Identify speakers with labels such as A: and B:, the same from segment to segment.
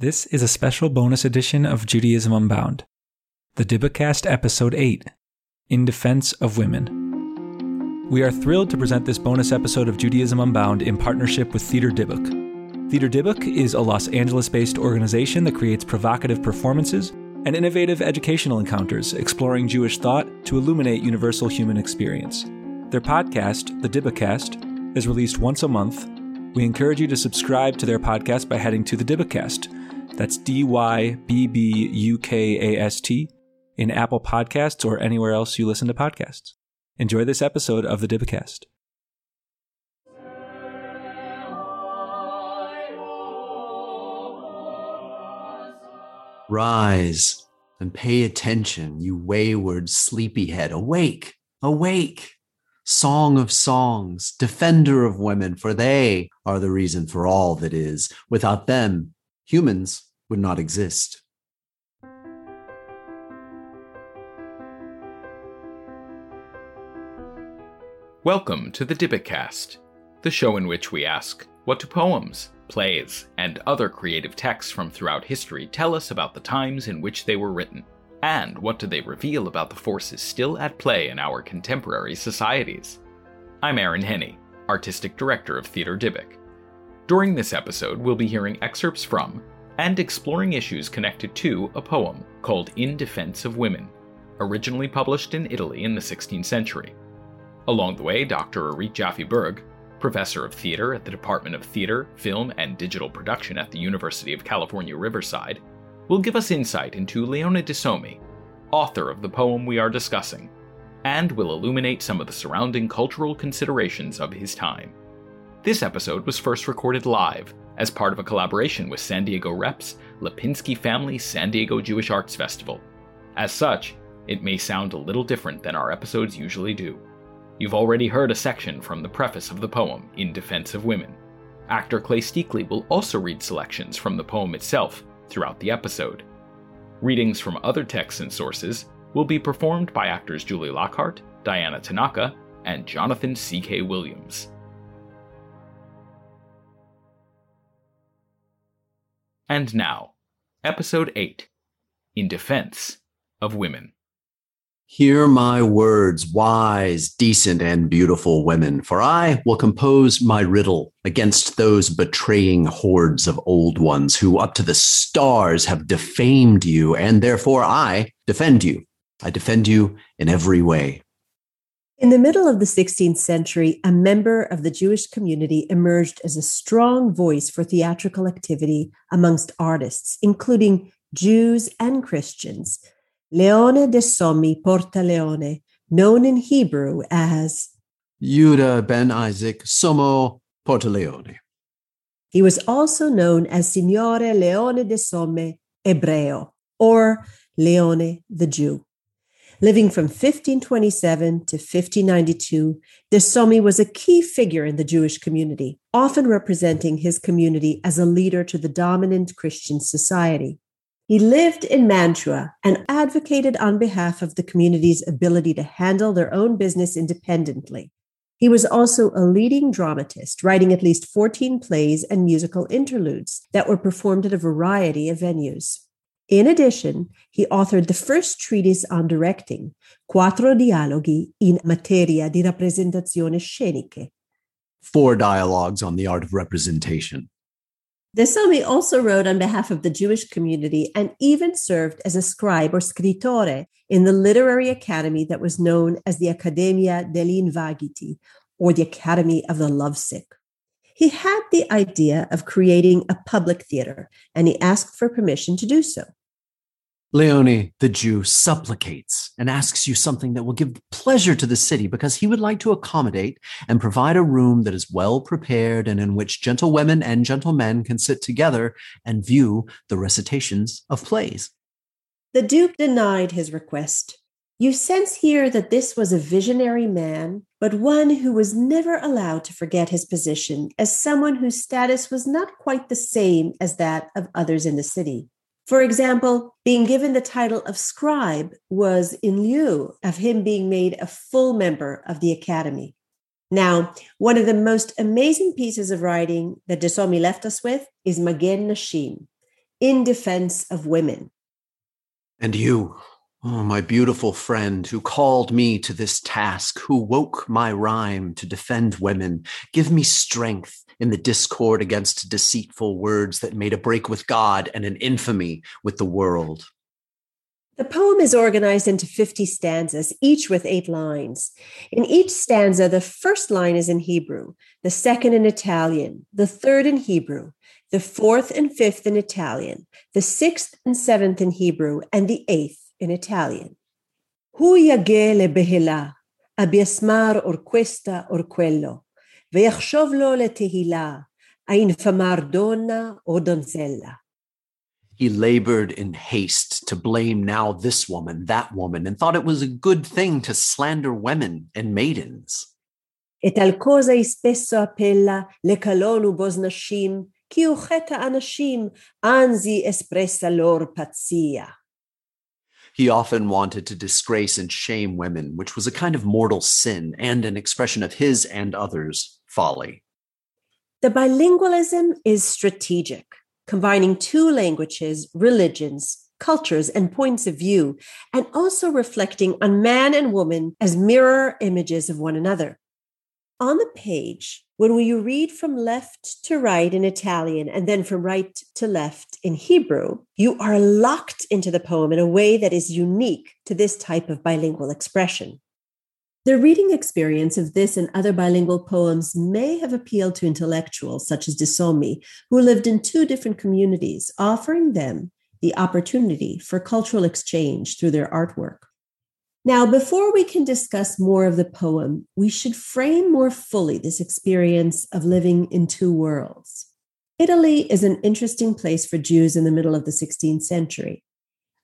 A: This is a special bonus edition of Judaism Unbound, the Dybbukast Episode 8 In Defense of Women. We are thrilled to present this bonus episode of Judaism Unbound in partnership with Theater Dybbuk. Theater Dybbuk is a Los Angeles based organization that creates provocative performances and innovative educational encounters exploring Jewish thought to illuminate universal human experience. Their podcast, The Dybbukast, is released once a month. We encourage you to subscribe to their podcast by heading to The Dybbukast. That's D Y B B U K A S T in Apple Podcasts or anywhere else you listen to podcasts. Enjoy this episode of The Dybbukast.
B: Rise and pay attention, you wayward sleepyhead. Awake, awake. Song of songs, defender of women, for they are the reason for all that is. Without them, humans would not exist.
C: Welcome to the Dybbukast, the show in which we ask, what do poems, plays, and other creative texts from throughout history tell us about the times in which they were written? And what do they reveal about the forces still at play in our contemporary societies? I'm Aaron Henne, Artistic Director of Theater Dybbuk. During this episode, we'll be hearing excerpts from and exploring issues connected to a poem called In Defense of Women, originally published in Italy in the 16th century. Along the way, Dr. Erith Jaffe Berg, professor of theater at the Department of Theater, Film, and Digital Production at the University of California, Riverside, will give us insight into Leone de Sommi, author of the poem we are discussing, and will illuminate some of the surrounding cultural considerations of his time. This episode was first recorded live as part of a collaboration with San Diego Reps Lipinski Family San Diego Jewish Arts Festival. As such, it may sound a little different than our episodes usually do. You've already heard a section from the preface of the poem, In Defense of Women. Actor Clay Steakley will also read selections from the poem itself throughout the episode. Readings from other texts and sources will be performed by actors Julie Lockhart, Diana Tanaka, and Jonathan C.K. Williams. And now, Episode 8 In Defense of Women.
B: Hear my words, wise, decent, and beautiful women, for I will compose my riddle against those betraying hordes of old ones who up to the stars have defamed you, and therefore I defend you. I defend you in every way.
D: In the middle of the 16th century, a member of the Jewish community emerged as a strong voice for theatrical activity amongst artists, including Jews and Christians. Leone de Sommi Porta Leone, known in Hebrew as
B: Judah ben Isaac Sommo Portaleone.
D: He was also known as Signore Leone de Sommi Ebreo, or Leone the Jew. Living from 1527 to 1592, de Sommi was a key figure in the Jewish community, often representing his community as a leader to the dominant Christian society. He lived in Mantua and advocated on behalf of the community's ability to handle their own business independently. He was also a leading dramatist, writing at least 14 plays and musical interludes that were performed at a variety of venues. In addition, he authored the first treatise on directing, Quattro dialoghi in materia di rappresentazione sceniche.
B: Four dialogues on the art of representation.
D: De Sommi also wrote on behalf of the Jewish community and even served as a scribe or scrittore in the literary academy that was known as the Accademia degli Invaghiti, or the Academy of the Lovesick. He had the idea of creating a public theater, and he asked for permission to do so.
B: Leone, the Jew, supplicates and asks you something that will give pleasure to the city because he would like to accommodate and provide a room that is well prepared and in which gentlewomen and gentlemen can sit together and view the recitations of plays.
D: The Duke denied his request. You sense here that this was a visionary man, but one who was never allowed to forget his position as someone whose status was not quite the same as that of others in the city. For example, being given the title of scribe was in lieu of him being made a full member of the academy. Now, one of the most amazing pieces of writing that De Sommi left us with is Magen Nashim, in defense of women.
B: And you, oh, my beautiful friend, who called me to this task, who woke my rhyme to defend women, give me strength in the discord against deceitful words that made a break with God and an infamy with the world.
D: The poem is organized into 50 stanzas, each with eight lines. In each stanza, the first line is in Hebrew, the second in Italian, the third in Hebrew, the fourth and fifth in Italian, the sixth and seventh in Hebrew, and the eighth in Italian. Huyagele behela, abiasmar or questa or quello, veachshovlo le tehila, a infamar donna o donzella.
B: He labored in haste to blame now this woman, that woman, and thought it was a good thing to slander women and maidens.
D: E tal cosa spesso appella le calonu bos nashim, ki ucheta anashim, anzi espressa lor pazzia.
B: He often wanted to disgrace and shame women, which was a kind of mortal sin and an expression of his and others' folly.
D: The bilingualism is strategic combining two languages, religions, cultures, and points of view, and also reflecting on man and woman as mirror images of one another. On the page, when we read from left to right in Italian and then from right to left in Hebrew, you are locked into the poem in a way that is unique to this type of bilingual expression. The reading experience of this and other bilingual poems may have appealed to intellectuals such as Sommi, who lived in two different communities, offering them the opportunity for cultural exchange through their artwork. Now, before we can discuss more of the poem, we should frame more fully this experience of living in two worlds. Italy is an interesting place for Jews in the middle of the 16th century.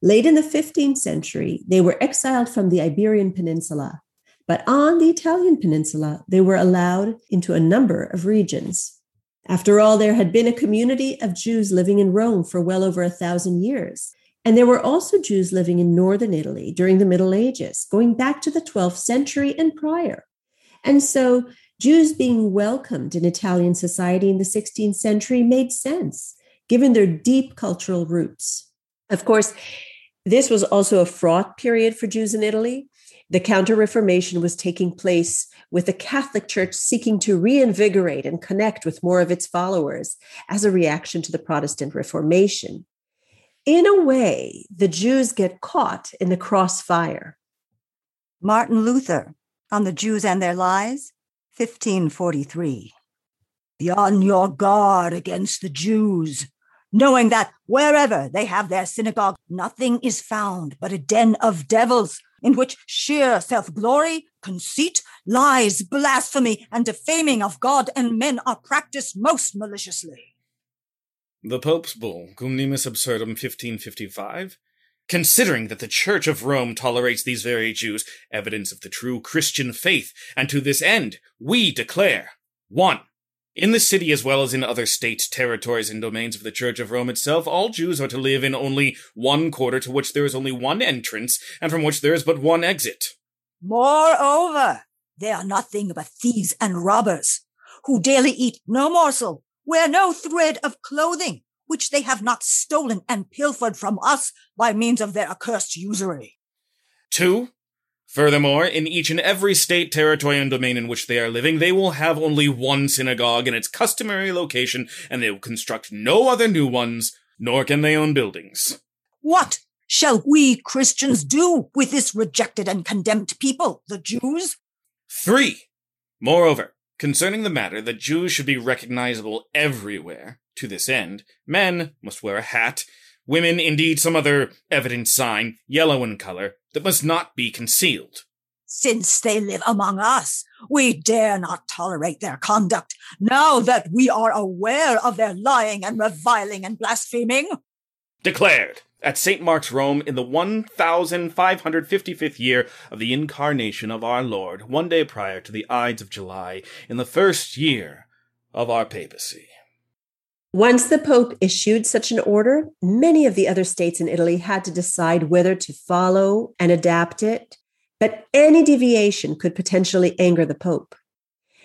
D: Late in the 15th century, they were exiled from the Iberian Peninsula but on the Italian peninsula, they were allowed into a number of regions. After all, there had been a community of Jews living in Rome for well over a thousand years. And there were also Jews living in northern Italy during the Middle Ages, going back to the 12th century and prior. And so Jews being welcomed in Italian society in the 16th century made sense, given their deep cultural roots. Of course, this was also a fraught period for Jews in Italy. The Counter Reformation was taking place with the Catholic Church seeking to reinvigorate and connect with more of its followers as a reaction to the Protestant Reformation. In a way, the Jews get caught in the crossfire.
E: Martin Luther on the Jews and their lies, 1543. Be on your guard against the Jews, knowing that wherever they have their synagogue, nothing is found but a den of devils in which sheer self glory, conceit, lies, blasphemy, and defaming of God and men are practiced most maliciously.
F: The Pope's Bull, Cum Nimis Absurdum 1555, considering that the Church of Rome tolerates these very Jews, evidence of the true Christian faith, and to this end, we declare 1. In the city, as well as in other states, territories, and domains of the Church of Rome itself, all Jews are to live in only one quarter to which there is only one entrance, and from which there is but one exit.
E: Moreover, they are nothing but thieves and robbers, who daily eat no morsel, wear no thread of clothing, which they have not stolen and pilfered from us by means of their accursed usury.
F: Two, Furthermore, in each and every state, territory, and domain in which they are living, they will have only one synagogue in its customary location, and they will construct no other new ones, nor can they own buildings.
E: What shall we Christians do with this rejected and condemned people, the Jews?
F: Three. Moreover, concerning the matter that Jews should be recognizable everywhere, to this end, men must wear a hat, women indeed some other evident sign, yellow in color, that must not be concealed.
E: Since they live among us, we dare not tolerate their conduct, now that we are aware of their lying and reviling and blaspheming.
F: Declared at St. Mark's, Rome, in the 1555th year of the incarnation of our Lord, one day prior to the Ides of July, in the first year of our papacy.
D: Once the Pope issued such an order, many of the other states in Italy had to decide whether to follow and adapt it, but any deviation could potentially anger the Pope.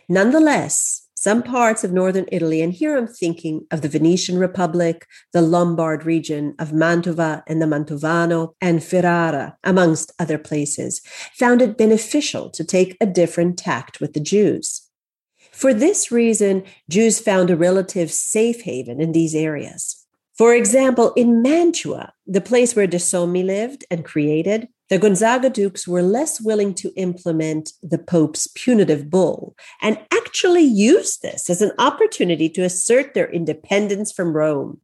D: Nonetheless, some parts of northern Italy, and here I'm thinking of the Venetian Republic, the Lombard region of Mantova and the Mantovano, and Ferrara, amongst other places, found it beneficial to take a different tact with the Jews. For this reason, Jews found a relative safe haven in these areas. For example, in Mantua, the place where De Sommi lived and created, the Gonzaga dukes were less willing to implement the Pope's punitive bull and actually used this as an opportunity to assert their independence from Rome.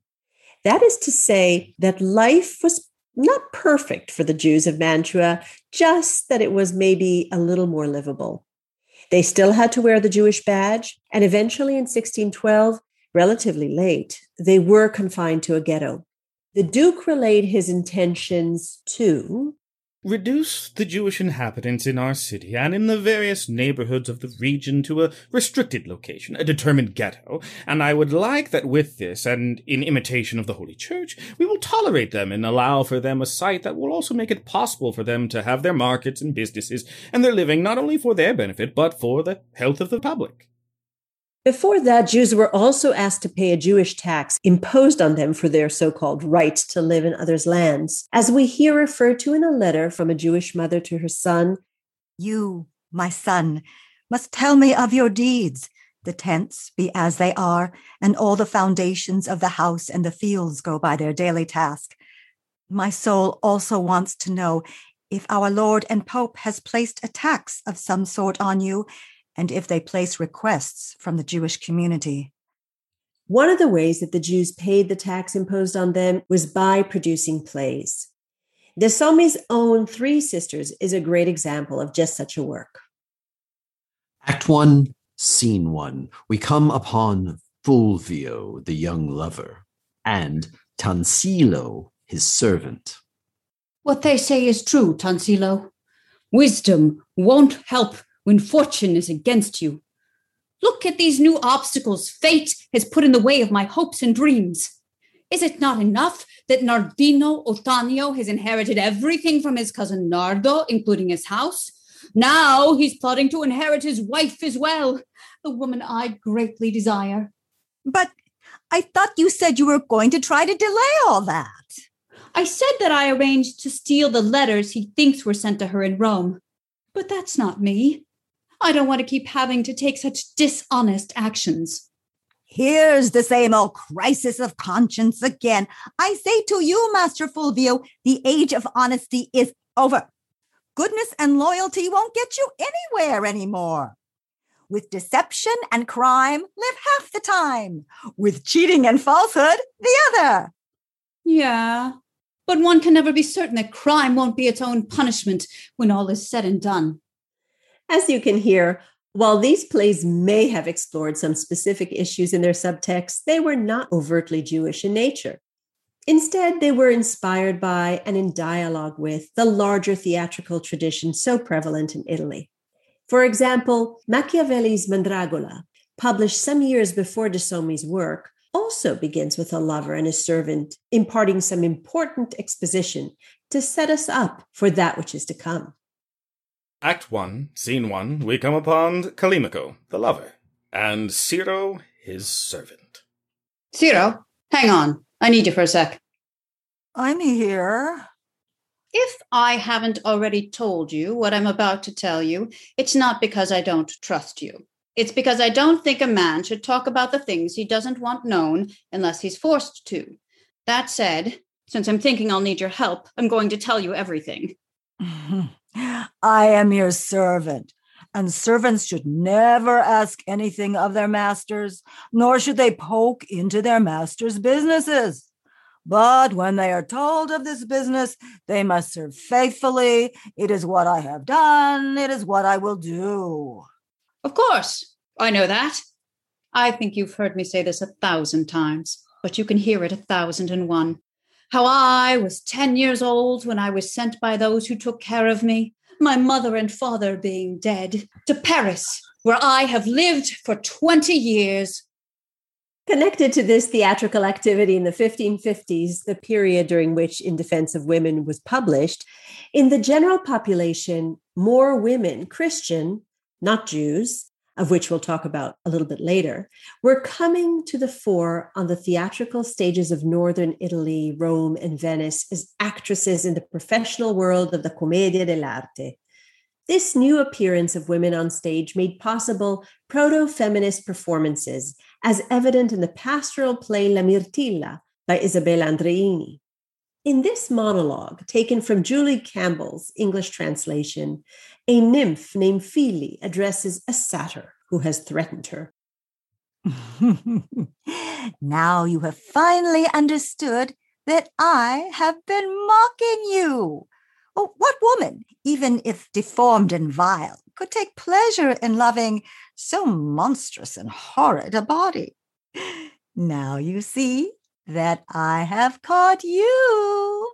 D: That is to say, that life was not perfect for the Jews of Mantua, just that it was maybe a little more livable. They still had to wear the Jewish badge, and eventually in 1612, relatively late, they were confined to a ghetto. The Duke relayed his intentions to
F: reduce the Jewish inhabitants in our city and in the various neighborhoods of the region to a restricted location, a determined ghetto, and I would like that with this, and in imitation of the Holy Church, we will tolerate them and allow for them a site that will also make it possible for them to have their markets and businesses and their living not only for their benefit, but for the health of the public.
D: Before that, Jews were also asked to pay a Jewish tax imposed on them for their so called right to live in others' lands, as we hear referred to in a letter from a Jewish mother to her son
E: You, my son, must tell me of your deeds. The tents be as they are, and all the foundations of the house and the fields go by their daily task. My soul also wants to know if our Lord and Pope has placed a tax of some sort on you and if they place requests from the Jewish community.
D: One of the ways that the Jews paid the tax imposed on them was by producing plays. De Sommi's own Three Sisters is a great example of just such a work.
B: Act 1, Scene 1. We come upon Fulvio, the young lover, and Tansilo, his servant.
G: What they say is true, Tansilo. Wisdom won't help when fortune is against you. Look at these new obstacles fate has put in the way of my hopes and dreams. Is it not enough that Nardino Otanio has inherited everything from his cousin Nardo, including his house? Now he's plotting to inherit his wife as well, the woman I greatly desire.
E: But I thought you said you were going to try to delay all that.
G: I said that I arranged to steal the letters he thinks were sent to her in Rome. But that's not me. I don't want to keep having to take such dishonest actions.
E: Here's the same old crisis of conscience again. I say to you, Master Fulvio, the age of honesty is over. Goodness and loyalty won't get you anywhere anymore. With deception and crime, live half the time. With cheating and falsehood, the other.
G: Yeah, but one can never be certain that crime won't be its own punishment when all is said and done.
D: As you can hear, while these plays may have explored some specific issues in their subtext, they were not overtly Jewish in nature. Instead, they were inspired by and in dialogue with the larger theatrical tradition so prevalent in Italy. For example, Machiavelli's Mandragola, published some years before De Sommi's work, also begins with a lover and a servant imparting some important exposition to set us up for that which is to come.
F: Act 1, Scene 1, we come upon Callimaco, the lover, and Siro, his servant.
G: Siro, hang on. I need you for a sec.
E: I'm here.
G: If I haven't already told you what I'm about to tell you, it's not because I don't trust you. It's because I don't think a man should talk about the things he doesn't want known unless he's forced to. That said, since I'm thinking I'll need your help, I'm going to tell you everything.
E: I am your servant, and servants should never ask anything of their masters, nor should they poke into their masters' businesses. But when they are told of this business, they must serve faithfully. It is what I have done, it is what I will do.
G: Of course, I know that. I think you've heard me say this a thousand times, but you can hear it a thousand and one how I was 10 years old when I was sent by those who took care of me, my mother and father being dead, to Paris, where I have lived for 20 years.
D: Connected to this theatrical activity in the 1550s, the period during which In Defense of Women was published, in the general population, more women, Christian, not Jews, of which we'll talk about a little bit later, were coming to the fore on the theatrical stages of northern Italy, Rome, and Venice as actresses in the professional world of the Commedia dell'arte. This new appearance of women on stage made possible proto feminist performances, as evident in the pastoral play La Mirtilla by Isabella Andreini. In this monologue, taken from Julie Campbell's English translation, a nymph named Fili addresses a satyr who has threatened her.
E: now you have finally understood that I have been mocking you. Oh, what woman, even if deformed and vile, could take pleasure in loving so monstrous and horrid a body? Now you see that I have caught you.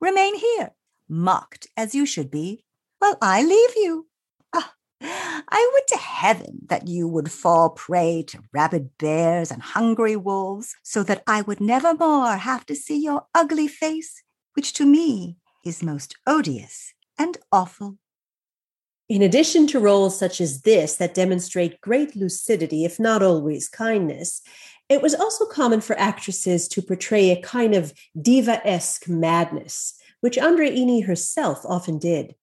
E: Remain here, mocked as you should be, while I leave you. Ah, I would to heaven that you would fall prey to rabid bears and hungry wolves, so that I would never more have to see your ugly face, which to me is most odious and awful.
D: In addition to roles such as this that demonstrate great lucidity, if not always kindness, it was also common for actresses to portray a kind of diva esque madness, which Andreini herself often did.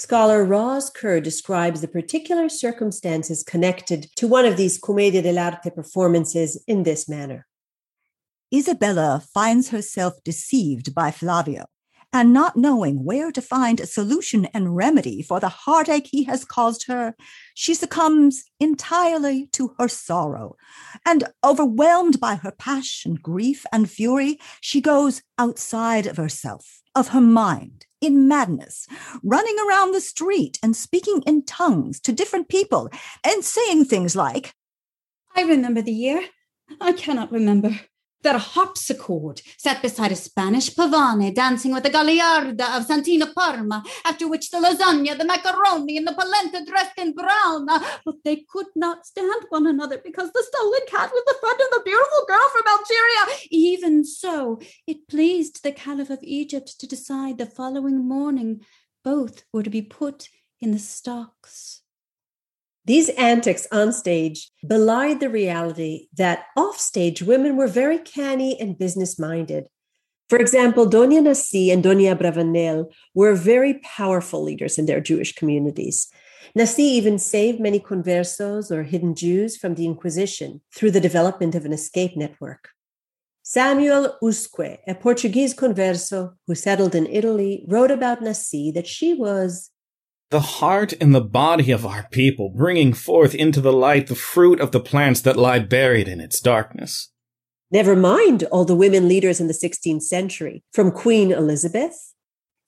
D: Scholar Roz Kerr describes the particular circumstances connected to one of these commedia dell'arte performances in this manner.
E: Isabella finds herself deceived by Flavio and not knowing where to find a solution and remedy for the heartache he has caused her, she succumbs entirely to her sorrow. And overwhelmed by her passion, grief, and fury, she goes outside of herself, of her mind, in madness, running around the street and speaking in tongues to different people and saying things like,
G: I remember the year. I cannot remember that harpsichord sat beside a Spanish pavane dancing with the Gagliarda of Santina Parma, after which the lasagna, the macaroni, and the polenta dressed in brown. But they could not stand one another because the stolen cat was the friend of the beautiful girl from Algeria. Even so, it pleased the Caliph of Egypt to decide the following morning both were to be put in the stocks.
D: These antics on stage belied the reality that offstage women were very canny and business minded. For example, Doña Nasi and Doña Abravanel were very powerful leaders in their Jewish communities. Nasi even saved many conversos or hidden Jews from the Inquisition through the development of an escape network. Samuel Usque, a Portuguese converso who settled in Italy, wrote about Nasi that she was
F: the heart and the body of our people, bringing forth into the light the fruit of the plants that lie buried in its darkness.
D: Never mind all the women leaders in the 16th century, from Queen Elizabeth.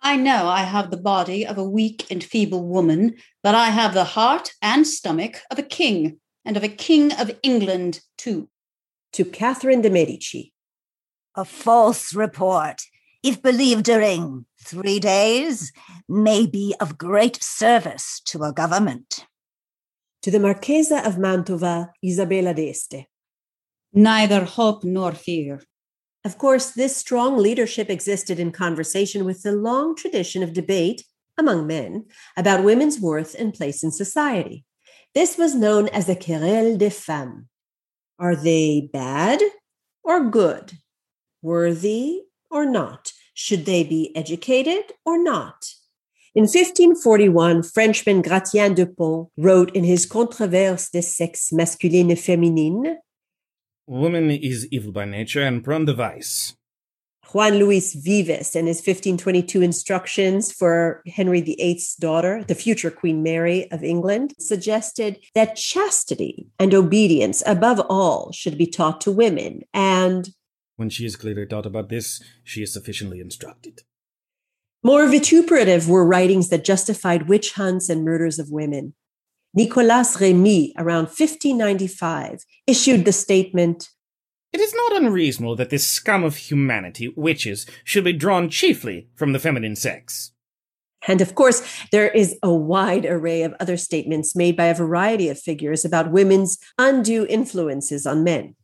G: I know I have the body of a weak and feeble woman, but I have the heart and stomach of a king, and of a king of England, too.
D: To Catherine de' Medici.
E: A false report, if believed during three days, may be of great service to a government.
D: To the Marchesa of Mantova, Isabella d'Este.
G: Neither hope nor fear.
D: Of course, this strong leadership existed in conversation with the long tradition of debate among men about women's worth and place in society. This was known as the querelle des femmes. Are they bad or good? Worthy or not? Should they be educated or not? In 1541, Frenchman Gratien de Pont wrote in his Controverse des sexes masculines et féminines
F: Woman is evil by nature and prone to vice.
D: Juan Luis Vives, in his 1522 instructions for Henry VIII's daughter, the future Queen Mary of England, suggested that chastity and obedience, above all, should be taught to women, and
F: when she is clearly taught about this, she is sufficiently instructed.
D: More vituperative were writings that justified witch hunts and murders of women. Nicolas Remy, around 1595, issued the statement
F: It is not unreasonable that this scum of humanity, witches, should be drawn chiefly from the feminine sex.
D: And of course, there is a wide array of other statements made by a variety of figures about women's undue influences on men.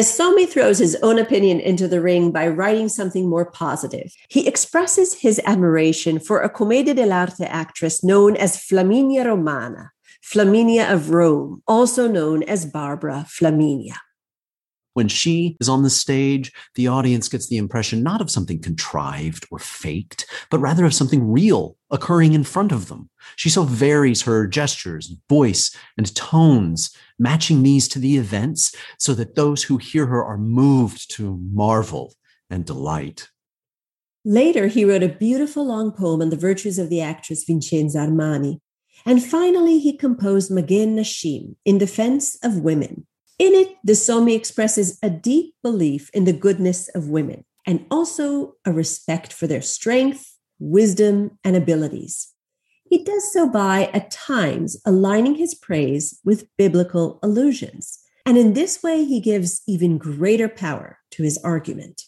D: Sommi throws his own opinion into the ring by writing something more positive. He expresses his admiration for a commedia dell'arte actress known as Flaminia Romana, Flaminia of Rome, also known as Barbara Flaminia.
B: When she is on the stage, the audience gets the impression not of something contrived or faked, but rather of something real occurring in front of them. She so varies her gestures, voice, and tones, matching these to the events so that those who hear her are moved to marvel and delight.
D: Later, he wrote a beautiful long poem on the virtues of the actress Vincenza Armani. And finally, he composed Magen Nashim in defense of women. In it, De Sommi expresses a deep belief in the goodness of women and also a respect for their strength, wisdom, and abilities. He does so by, at times, aligning his praise with biblical allusions. And in this way, he gives even greater power to his argument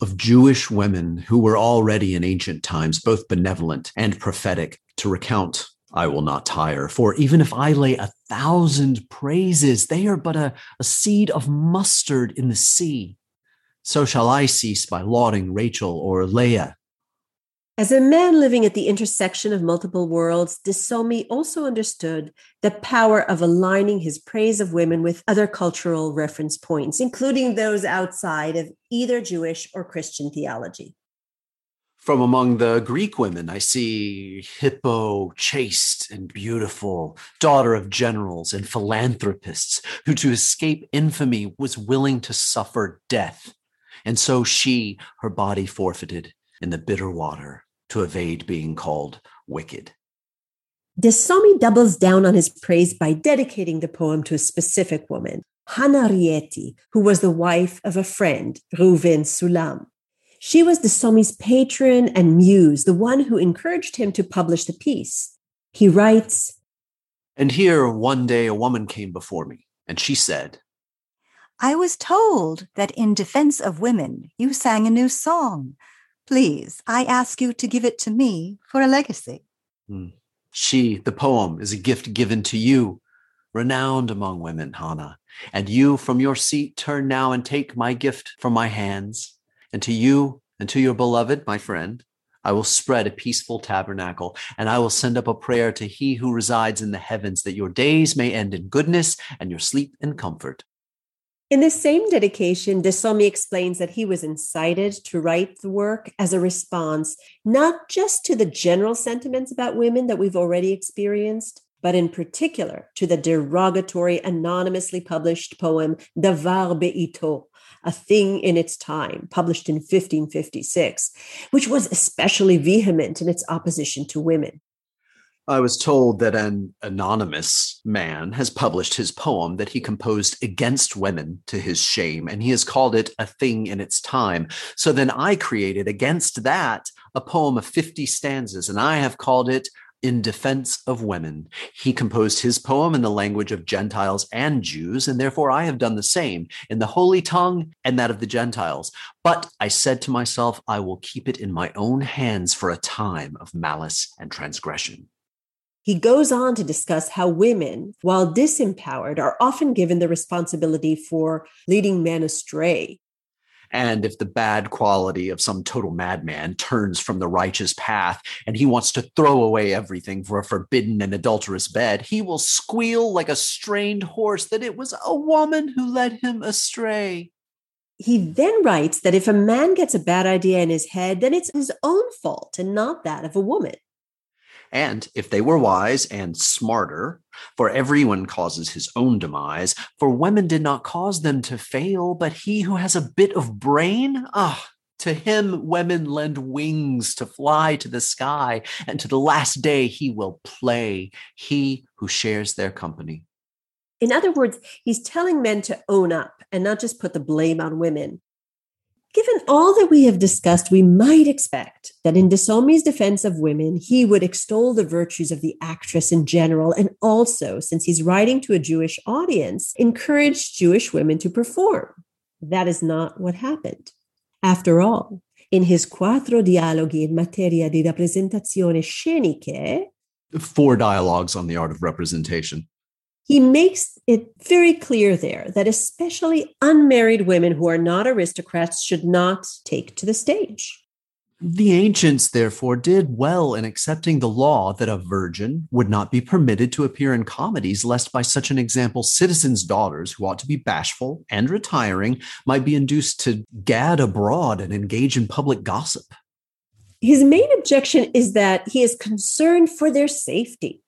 B: of Jewish women who were already in ancient times both benevolent and prophetic to recount I will not tire. For even if I lay a thousand praises, they are but a, a seed of mustard in the sea. So shall I cease by lauding Rachel or Leah
D: as a man living at the intersection of multiple worlds, De Sommi also understood the power of aligning his praise of women with other cultural reference points, including those outside of either Jewish or Christian theology.
B: From among the Greek women, I see Hippo, chaste and beautiful, daughter of generals and philanthropists, who to escape infamy was willing to suffer death. And so she, her body forfeited in the bitter water to evade being called wicked.
D: De Sommi doubles down on his praise by dedicating the poem to a specific woman, Hannah Rieti, who was the wife of a friend, Reuven Sulam. She was De Sommi's patron and muse, the one who encouraged him to publish the piece. He writes,
B: And here one day a woman came before me, and she said,
E: I was told that in defense of women you sang a new song Please, I ask you to give it to me for a legacy.
B: Hmm. She, the poem, is a gift given to you, renowned among women, Hannah. And you from your seat turn now and take my gift from my hands. And to you and to your beloved, my friend, I will spread a peaceful tabernacle, and I will send up a prayer to he who resides in the heavens that your days may end in goodness and your sleep in comfort.
D: In this same dedication, De Sommi explains that he was incited to write the work as a response not just to the general sentiments about women that we've already experienced, but in particular to the derogatory, anonymously published poem Davar Be'ito, a thing in its time, published in 1556, which was especially vehement in its opposition to women.
B: I was told that an anonymous man has published his poem that he composed against women to his shame, and he has called it a thing in its time. So then I created against that a poem of 50 stanzas, and I have called it in defense of women. He composed his poem in the language of Gentiles and Jews, and therefore I have done the same in the holy tongue and that of the Gentiles. But I said to myself, I will keep it in my own hands for a time of malice and transgression.
D: He goes on to discuss how women, while disempowered, are often given the responsibility for leading men astray.
B: And if the bad quality of some total madman turns from the righteous path and he wants to throw away everything for a forbidden and adulterous bed, he will squeal like a strained horse that it was a woman who led him astray.
D: He then writes that if a man gets a bad idea in his head, then it's his own fault and not that of a woman.
B: And if they were wise and smarter, for everyone causes his own demise, for women did not cause them to fail, but he who has a bit of brain, ah, to him women lend wings to fly to the sky, and to the last day he will play, he who shares their company.
D: In other words, he's telling men to own up and not just put the blame on women. Given all that we have discussed, we might expect that in De Sommi's defense of women, he would extol the virtues of the actress in general, and also, since he's writing to a Jewish audience, encourage Jewish women to perform. That is not what happened. After all, in his Quattro Dialoghi in materia di rappresentazione sceniche,
B: four dialogues on the art of representation,
D: he makes it very clear there that especially unmarried women who are not aristocrats should not take to the stage.
B: The ancients, therefore, did well in accepting the law that a virgin would not be permitted to appear in comedies, lest by such an example, citizens' daughters, who ought to be bashful and retiring, might be induced to gad abroad and engage in public gossip.
D: His main objection is that he is concerned for their safety.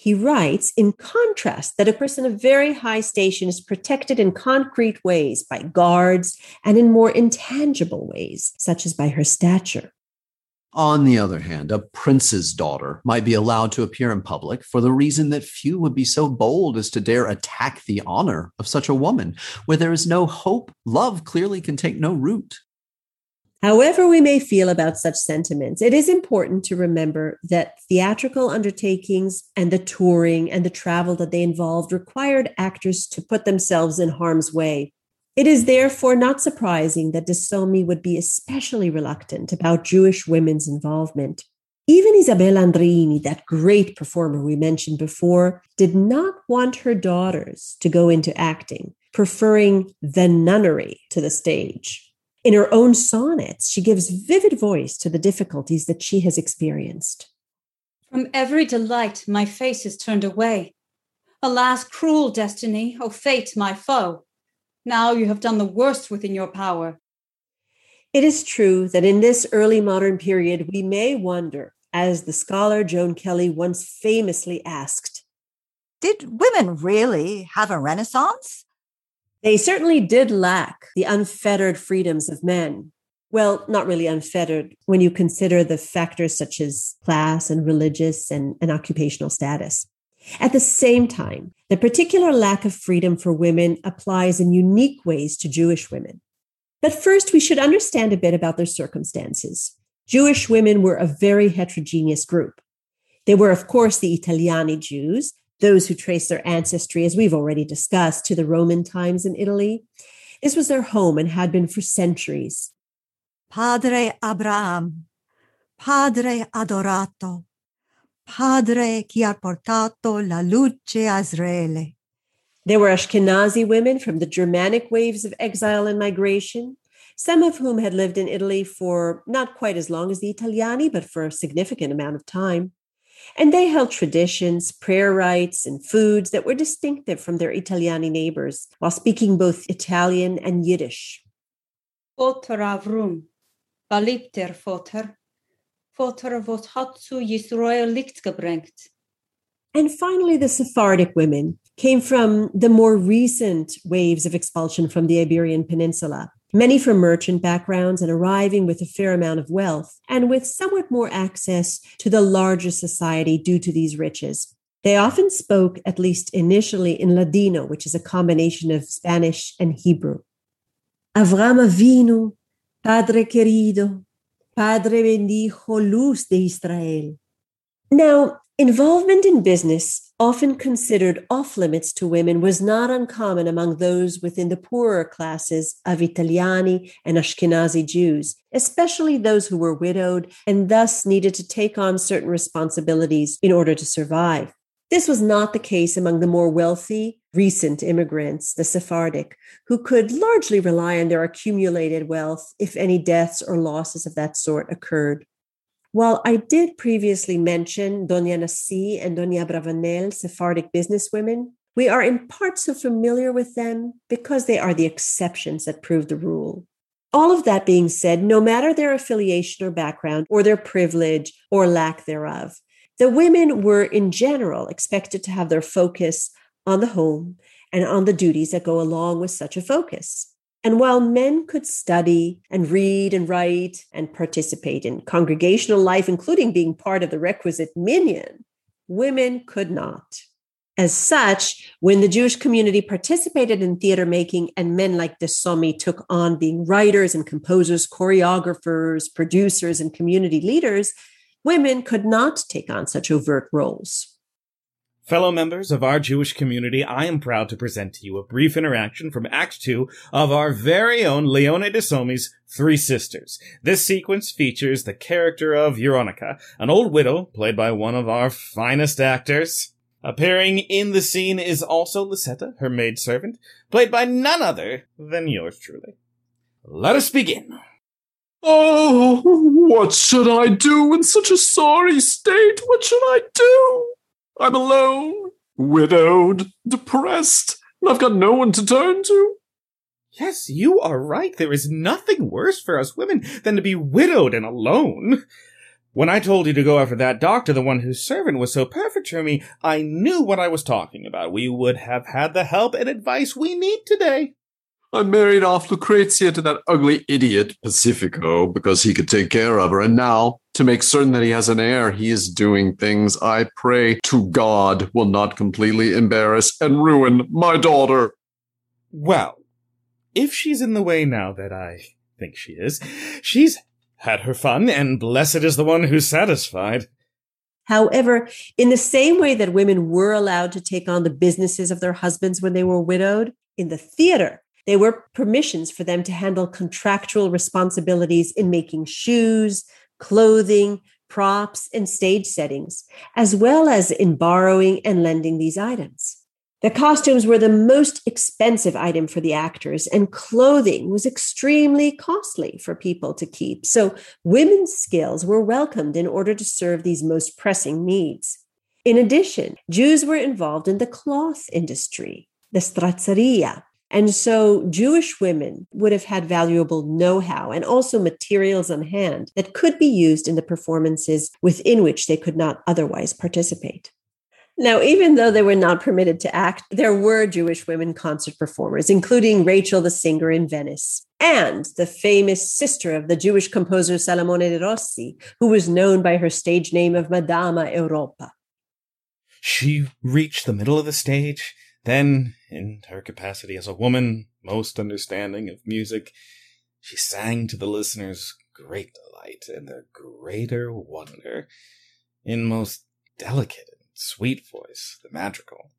D: He writes, in contrast, that a person of very high station is protected in concrete ways by guards and in more intangible ways, such as by her stature.
B: On the other hand, a prince's daughter might be allowed to appear in public for the reason that few would be so bold as to dare attack the honor of such a woman. Where there is no hope, love clearly can take no root.
D: However, we may feel about such sentiments, it is important to remember that theatrical undertakings and the touring and the travel that they involved required actors to put themselves in harm's way. It is therefore not surprising that De Sommi would be especially reluctant about Jewish women's involvement. Even Isabella Andreini, that great performer we mentioned before, did not want her daughters to go into acting, preferring the nunnery to the stage. In her own sonnets, she gives vivid voice to the difficulties that she has experienced.
G: From every delight, my face is turned away. Alas, cruel destiny, O fate, my foe. Now you have done the worst within your power.
D: It is true that in this early modern period, we may wonder, as the scholar Joan Kelly once famously asked
E: Did women really have a renaissance?
D: They certainly did lack the unfettered freedoms of men. Well, not really unfettered when you consider the factors such as class and religious and, and occupational status. At the same time, the particular lack of freedom for women applies in unique ways to Jewish women. But first, we should understand a bit about their circumstances. Jewish women were a very heterogeneous group. They were, of course, the Italiani Jews, those who trace their ancestry, as we've already discussed, to the Roman times in Italy. This was their home and had been for centuries.
E: Padre Abraham, Padre adorato, Padre chi ha portato la luce a Israele.
D: There were Ashkenazi women from the Germanic waves of exile and migration, some of whom had lived in Italy for not quite as long as the Italiani, but for a significant amount of time. And they held traditions, prayer rites, and foods that were distinctive from their Italiani neighbors while speaking both Italian and Yiddish.
G: Foter Avrum, Balipter Foter, Foter wat hat zu Yisrael Licht gebrengt.
D: And finally, the Sephardic women came from the more recent waves of expulsion from the Iberian Peninsula many from merchant backgrounds and arriving with a fair amount of wealth and with somewhat more access to the larger society due to these riches. They often spoke, at least initially, in Ladino, which is a combination of Spanish and Hebrew. Avram Avinu, Padre querido, Padre bendijo luz de Israel. Now, Involvement in business, often considered off limits to women, was not uncommon among those within the poorer classes of Italiani and Ashkenazi Jews, especially those who were widowed and thus needed to take on certain responsibilities in order to survive. This was not the case among the more wealthy, recent immigrants, the Sephardic, who could largely rely on their accumulated wealth if any deaths or losses of that sort occurred. While I did previously mention Doña Nasi and Doña Abravanel, Sephardic businesswomen, we are in part so familiar with them because they are the exceptions that prove the rule. All of that being said, no matter their affiliation or background, or their privilege or lack thereof, the women were in general expected to have their focus on the home and on the duties that go along with such a focus. And while men could study and read and write and participate in congregational life, including being part of the requisite minyan, women could not. As such, when the Jewish community participated in theater making and men like De Sommi took on being writers and composers, choreographers, producers, and community leaders, women could not take on such overt roles.
F: Fellow members of our Jewish community, I am proud to present to you a brief interaction from Act 2 of our very own Leone de Sommi's Three Sisters. This sequence features the character of Veronica, an old widow played by one of our finest actors. Appearing in the scene is also Lisetta, her maidservant, played by none other than yours truly. Let us begin.
B: Oh, what should I do in such a sorry state? What should I do? I'm alone, widowed, depressed, and I've got no one to turn to.
F: Yes, you are right. There is nothing worse for us women than to be widowed and alone. When I told you to go after that doctor, the one whose servant was so perfect for me, I knew what I was talking about. We would have had the help and advice we need today.
B: I married off Lucrezia to that ugly idiot Pacifico because he could take care of her. And now, to make certain that he has an heir, he is doing things I pray to God will not completely embarrass and ruin my daughter.
F: Well, if she's in the way now that I think she is, she's had her fun, and blessed is the one who's satisfied.
D: However, in the same way that women were allowed to take on the businesses of their husbands when they were widowed, in the theater, there were permissions for them to handle contractual responsibilities in making shoes, clothing, props, and stage settings, as well as in borrowing and lending these items. The costumes were the most expensive item for the actors, and clothing was extremely costly for people to keep. So, women's skills were welcomed in order to serve these most pressing needs. In addition, Jews were involved in the cloth industry, the strazzeria, and so Jewish women would have had valuable know how and also materials on hand that could be used in the performances within which they could not otherwise participate. Now, even though they were not permitted to act, there were Jewish women concert performers, including Rachel the singer in Venice and the famous sister of the Jewish composer Salomone de Rossi, who was known by her stage name of Madama Europa.
F: She reached the middle of the stage then, in her capacity as a woman, most understanding of music, she sang to the listeners great delight and their greater wonder in most delicate and sweet voice, the madrigal.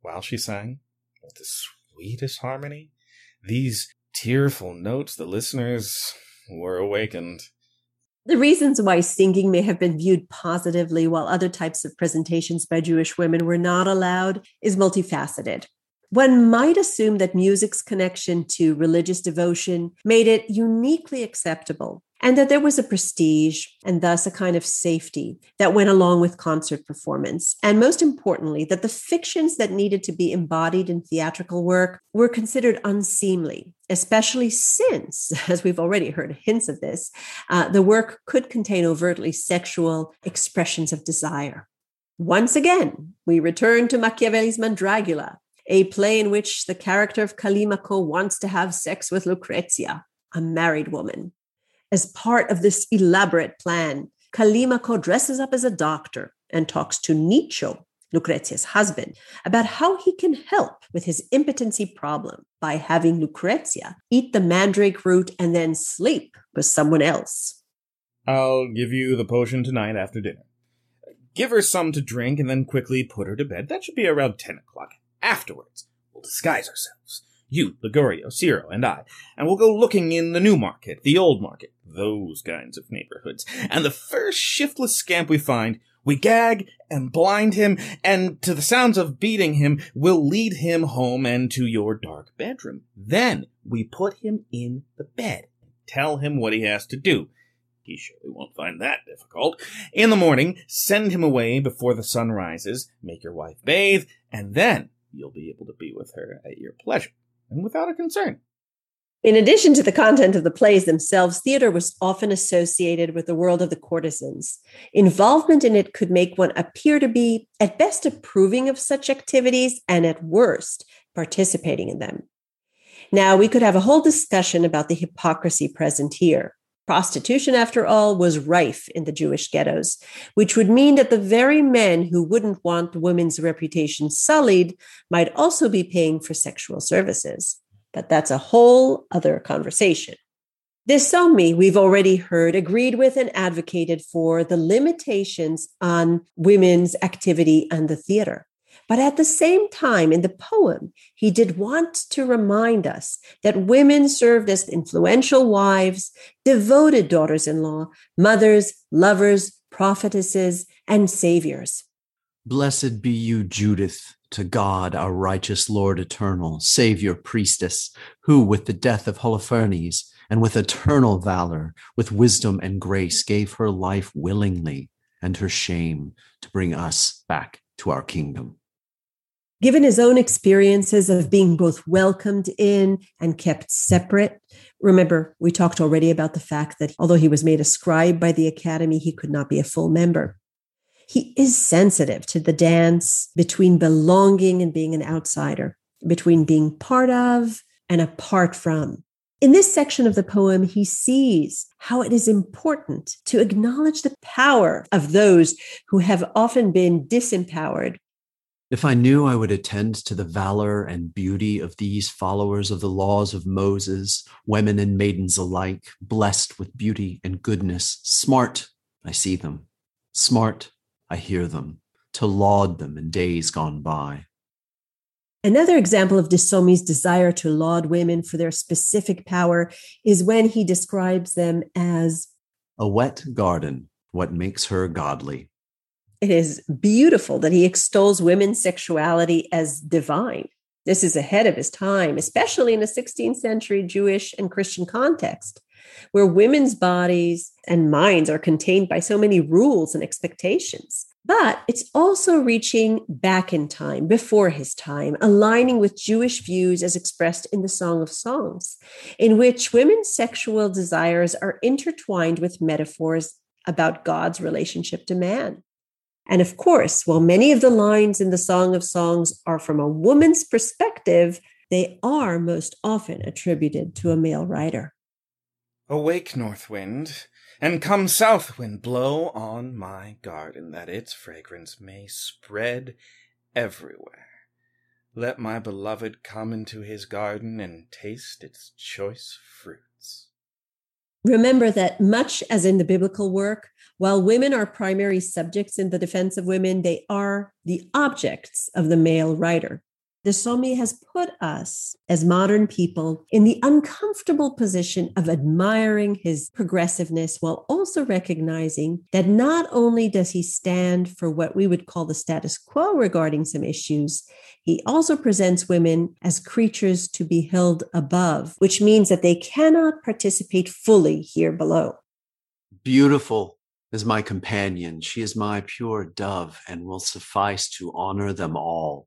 F: While she sang, with the sweetest harmony, these tearful notes, the listeners were awakened.
D: The reasons why singing may have been viewed positively while other types of presentations by Jewish women were not allowed is multifaceted. One might assume that music's connection to religious devotion made it uniquely acceptable, and that there was a prestige and thus a kind of safety that went along with concert performance. And most importantly, that the fictions that needed to be embodied in theatrical work were considered unseemly, especially since, as we've already heard hints of this, uh, the work could contain overtly sexual expressions of desire. Once again, we return to Machiavelli's Mandragola, a play in which the character of Callimaco wants to have sex with Lucrezia, a married woman. As part of this elaborate plan, Callimaco dresses up as a doctor and talks to Nicia, Lucrezia's husband, about how he can help with his impotency problem by having Lucrezia eat the mandrake root and then sleep with someone else.
F: I'll give you the potion tonight after dinner. Give her some to drink and then quickly put her to bed. That should be around 10 o'clock. Afterwards, we'll disguise ourselves. You, Ligurio, Siro, and I, and we'll go looking in the new market, the old market, those kinds of neighborhoods. And the first shiftless scamp we find, we gag and blind him, and to the sounds of beating him, we'll lead him home and to your dark bedroom. Then we put him in the bed and tell him what he has to do. He surely won't find that difficult. In the morning, send him away before the sun rises, make your wife bathe, and then you'll be able to be with her at your pleasure and without a concern.
D: In addition to the content of the plays themselves, theater was often associated with the world of the courtesans. Involvement in it could make one appear to be, at best, approving of such activities, and at worst, participating in them. Now, we could have a whole discussion about the hypocrisy present here. Prostitution, after all, was rife in the Jewish ghettos, which would mean that the very men who wouldn't want the women's reputation sullied might also be paying for sexual services. But that's a whole other conversation. De Sommi, we've already heard, agreed with and advocated for the limitations on women's activity and the theater. But at the same time, in the poem, he did want to remind us that women served as influential wives, devoted daughters in law, mothers, lovers, prophetesses, and saviors.
B: Blessed be you, Judith, to God, our righteous Lord eternal, Savior priestess, who with the death of Holofernes and with eternal valor, with wisdom and grace, gave her life willingly and her shame to bring us back to our kingdom.
D: Given his own experiences of being both welcomed in and kept separate, remember, we talked already about the fact that although he was made a scribe by the academy, he could not be a full member. He is sensitive to the dance between belonging and being an outsider, between being part of and apart from. In this section of the poem, he sees how it is important to acknowledge the power of those who have often been disempowered.
B: If I knew I would attend to the valor and beauty of these followers of the laws of Moses, women and maidens alike, blessed with beauty and goodness, smart, I see them, smart, I hear them, to laud them in days gone by.
D: Another example of De desire to laud women for their specific power is when he describes them as
B: a wet garden, what makes her godly.
D: It is beautiful that he extols women's sexuality as divine. This is ahead of his time, especially in a 16th century Jewish and Christian context, where women's bodies and minds are contained by so many rules and expectations. But it's also reaching back in time, before his time, aligning with Jewish views as expressed in the Song of Songs, in which women's sexual desires are intertwined with metaphors about God's relationship to man. And of course, while many of the lines in the Song of Songs are from a woman's perspective, they are most often attributed to a male writer.
F: Awake, North Wind, and come south wind, blow on my garden, that its fragrance may spread everywhere. Let my beloved come into his garden and taste its choice fruits.
D: Remember that, much as in the biblical work, while women are primary subjects in the defense of women, they are the objects of the male writer. De Sommi has put us as modern people in the uncomfortable position of admiring his progressiveness while also recognizing that not only does he stand for what we would call the status quo regarding some issues, he also presents women as creatures to be held above, which means that they cannot participate fully here below.
B: Beautiful is my companion. She is my pure dove and will suffice to honor them all.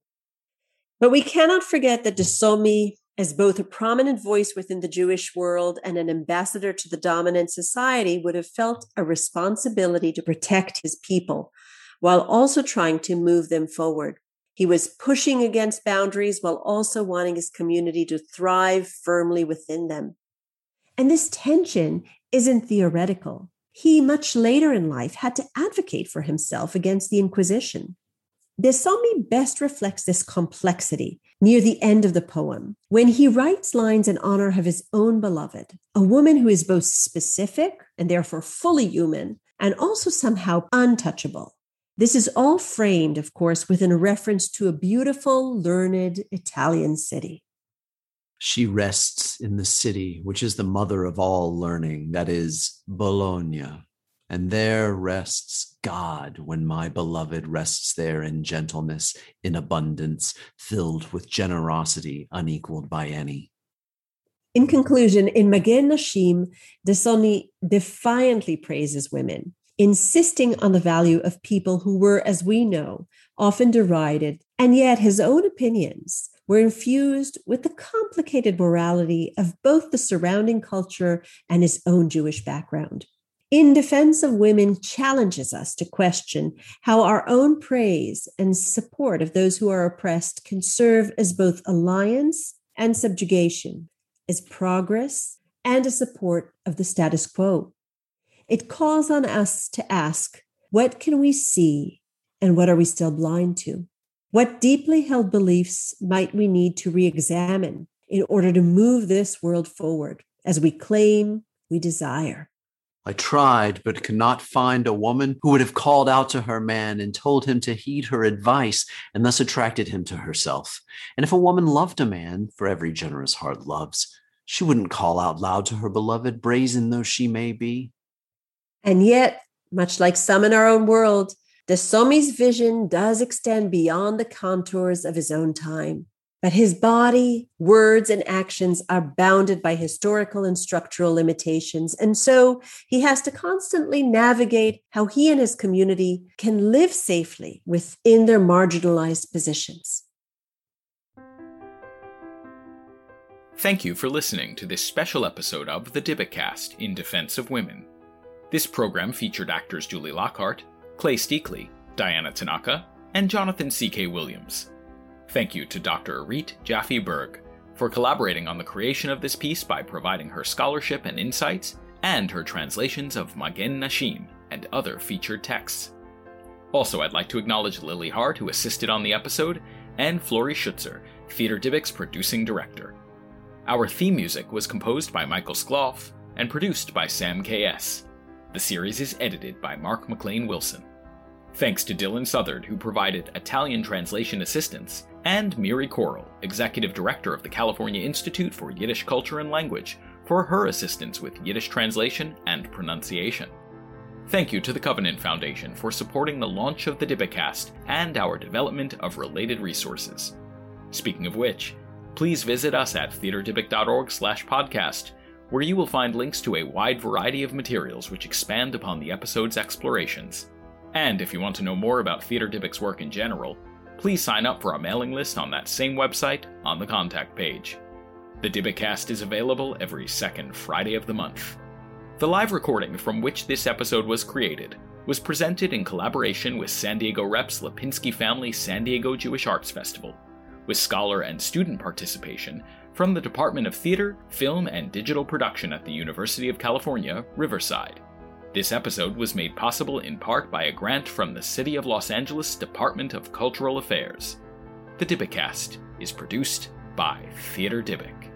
D: But we cannot forget that De Sommi, as both a prominent voice within the Jewish world and an ambassador to the dominant society, would have felt a responsibility to protect his people while also trying to move them forward. He was pushing against boundaries while also wanting his community to thrive firmly within them. And this tension isn't theoretical. He, much later in life, had to advocate for himself against the Inquisition. De Sommi best reflects this complexity near the end of the poem when he writes lines in honor of his own beloved, a woman who is both specific and therefore fully human and also somehow untouchable. This is all framed, of course, within a reference to a beautiful, learned Italian city.
B: She rests in the city, which is the mother of all learning, that is Bologna and there rests God when my beloved rests there in gentleness, in abundance, filled with generosity unequaled by any.
D: In conclusion, in Magen Nashim, De Sommi defiantly praises women, insisting on the value of people who were, as we know, often derided, and yet his own opinions were infused with the complicated morality of both the surrounding culture and his own Jewish background in defense of women challenges us to question how our own praise and support of those who are oppressed can serve as both alliance and subjugation, as progress and a support of the status quo. It calls on us to ask what can we see and what are we still blind to? What deeply held beliefs might we need to re examine in order to move this world forward as we claim we desire?
B: I tried, but could not find a woman who would have called out to her man and told him to heed her advice and thus attracted him to herself. And if a woman loved a man, for every generous heart loves, she wouldn't call out loud to her beloved, brazen though she may be.
D: And yet, much like some in our own world, De Sommi's vision does extend beyond the contours of his own time. But his body, words, and actions are bounded by historical and structural limitations. And so he has to constantly navigate how he and his community can live safely within their marginalized positions.
C: Thank you for listening to this special episode of the Dybbukast in Defense of Women. This program featured actors Julie Lockhart, Clay Steakley, Diana Tanaka, and Jonathan C.K. Williams. Thank you to Dr. Erith Jaffe Berg for collaborating on the creation of this piece by providing her scholarship and insights and her translations of Magen Nashim and other featured texts. Also, I'd like to acknowledge Lily Hart, who assisted on the episode, and Flori Schutzer, Theater Dybbuk's producing director. Our theme music was composed by Michael Skloff and produced by Sam K.S. The series is edited by Mark McLean Wilson. Thanks to Dylan Southard, who provided Italian translation assistance, and Miri Koral, Executive Director of the California Institute for Yiddish Culture and Language, for her assistance with Yiddish translation and pronunciation. Thank you to the Covenant Foundation for supporting the launch of the Dybbukast and our development of related resources. Speaking of which, please visit us at theaterdybbuk.org slash podcast, where you will find links to a wide variety of materials which expand upon the episode's explorations. And if you want to know more about Theater Dybbuk's work in general, please sign up for our mailing list on that same website on the contact page. The Dybbukast is available every second Friday of the month. The live recording from which this episode was created was presented in collaboration with San Diego Rep's Lipinski Family San Diego Jewish Arts Festival with scholar and student participation from the Department of Theater, Film, and Digital Production at the University of California, Riverside. This episode was made possible in part by a grant from the City of Los Angeles Department of Cultural Affairs. The Dybbukast is produced by Theater Dybbuk.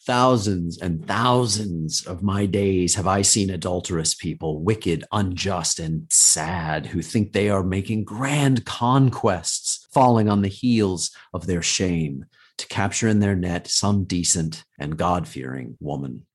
B: Thousands and thousands of my days have I seen adulterous people, wicked, unjust, and sad, who think they are making grand conquests, falling on the heels of their shame to capture in their net some decent and God fearing woman.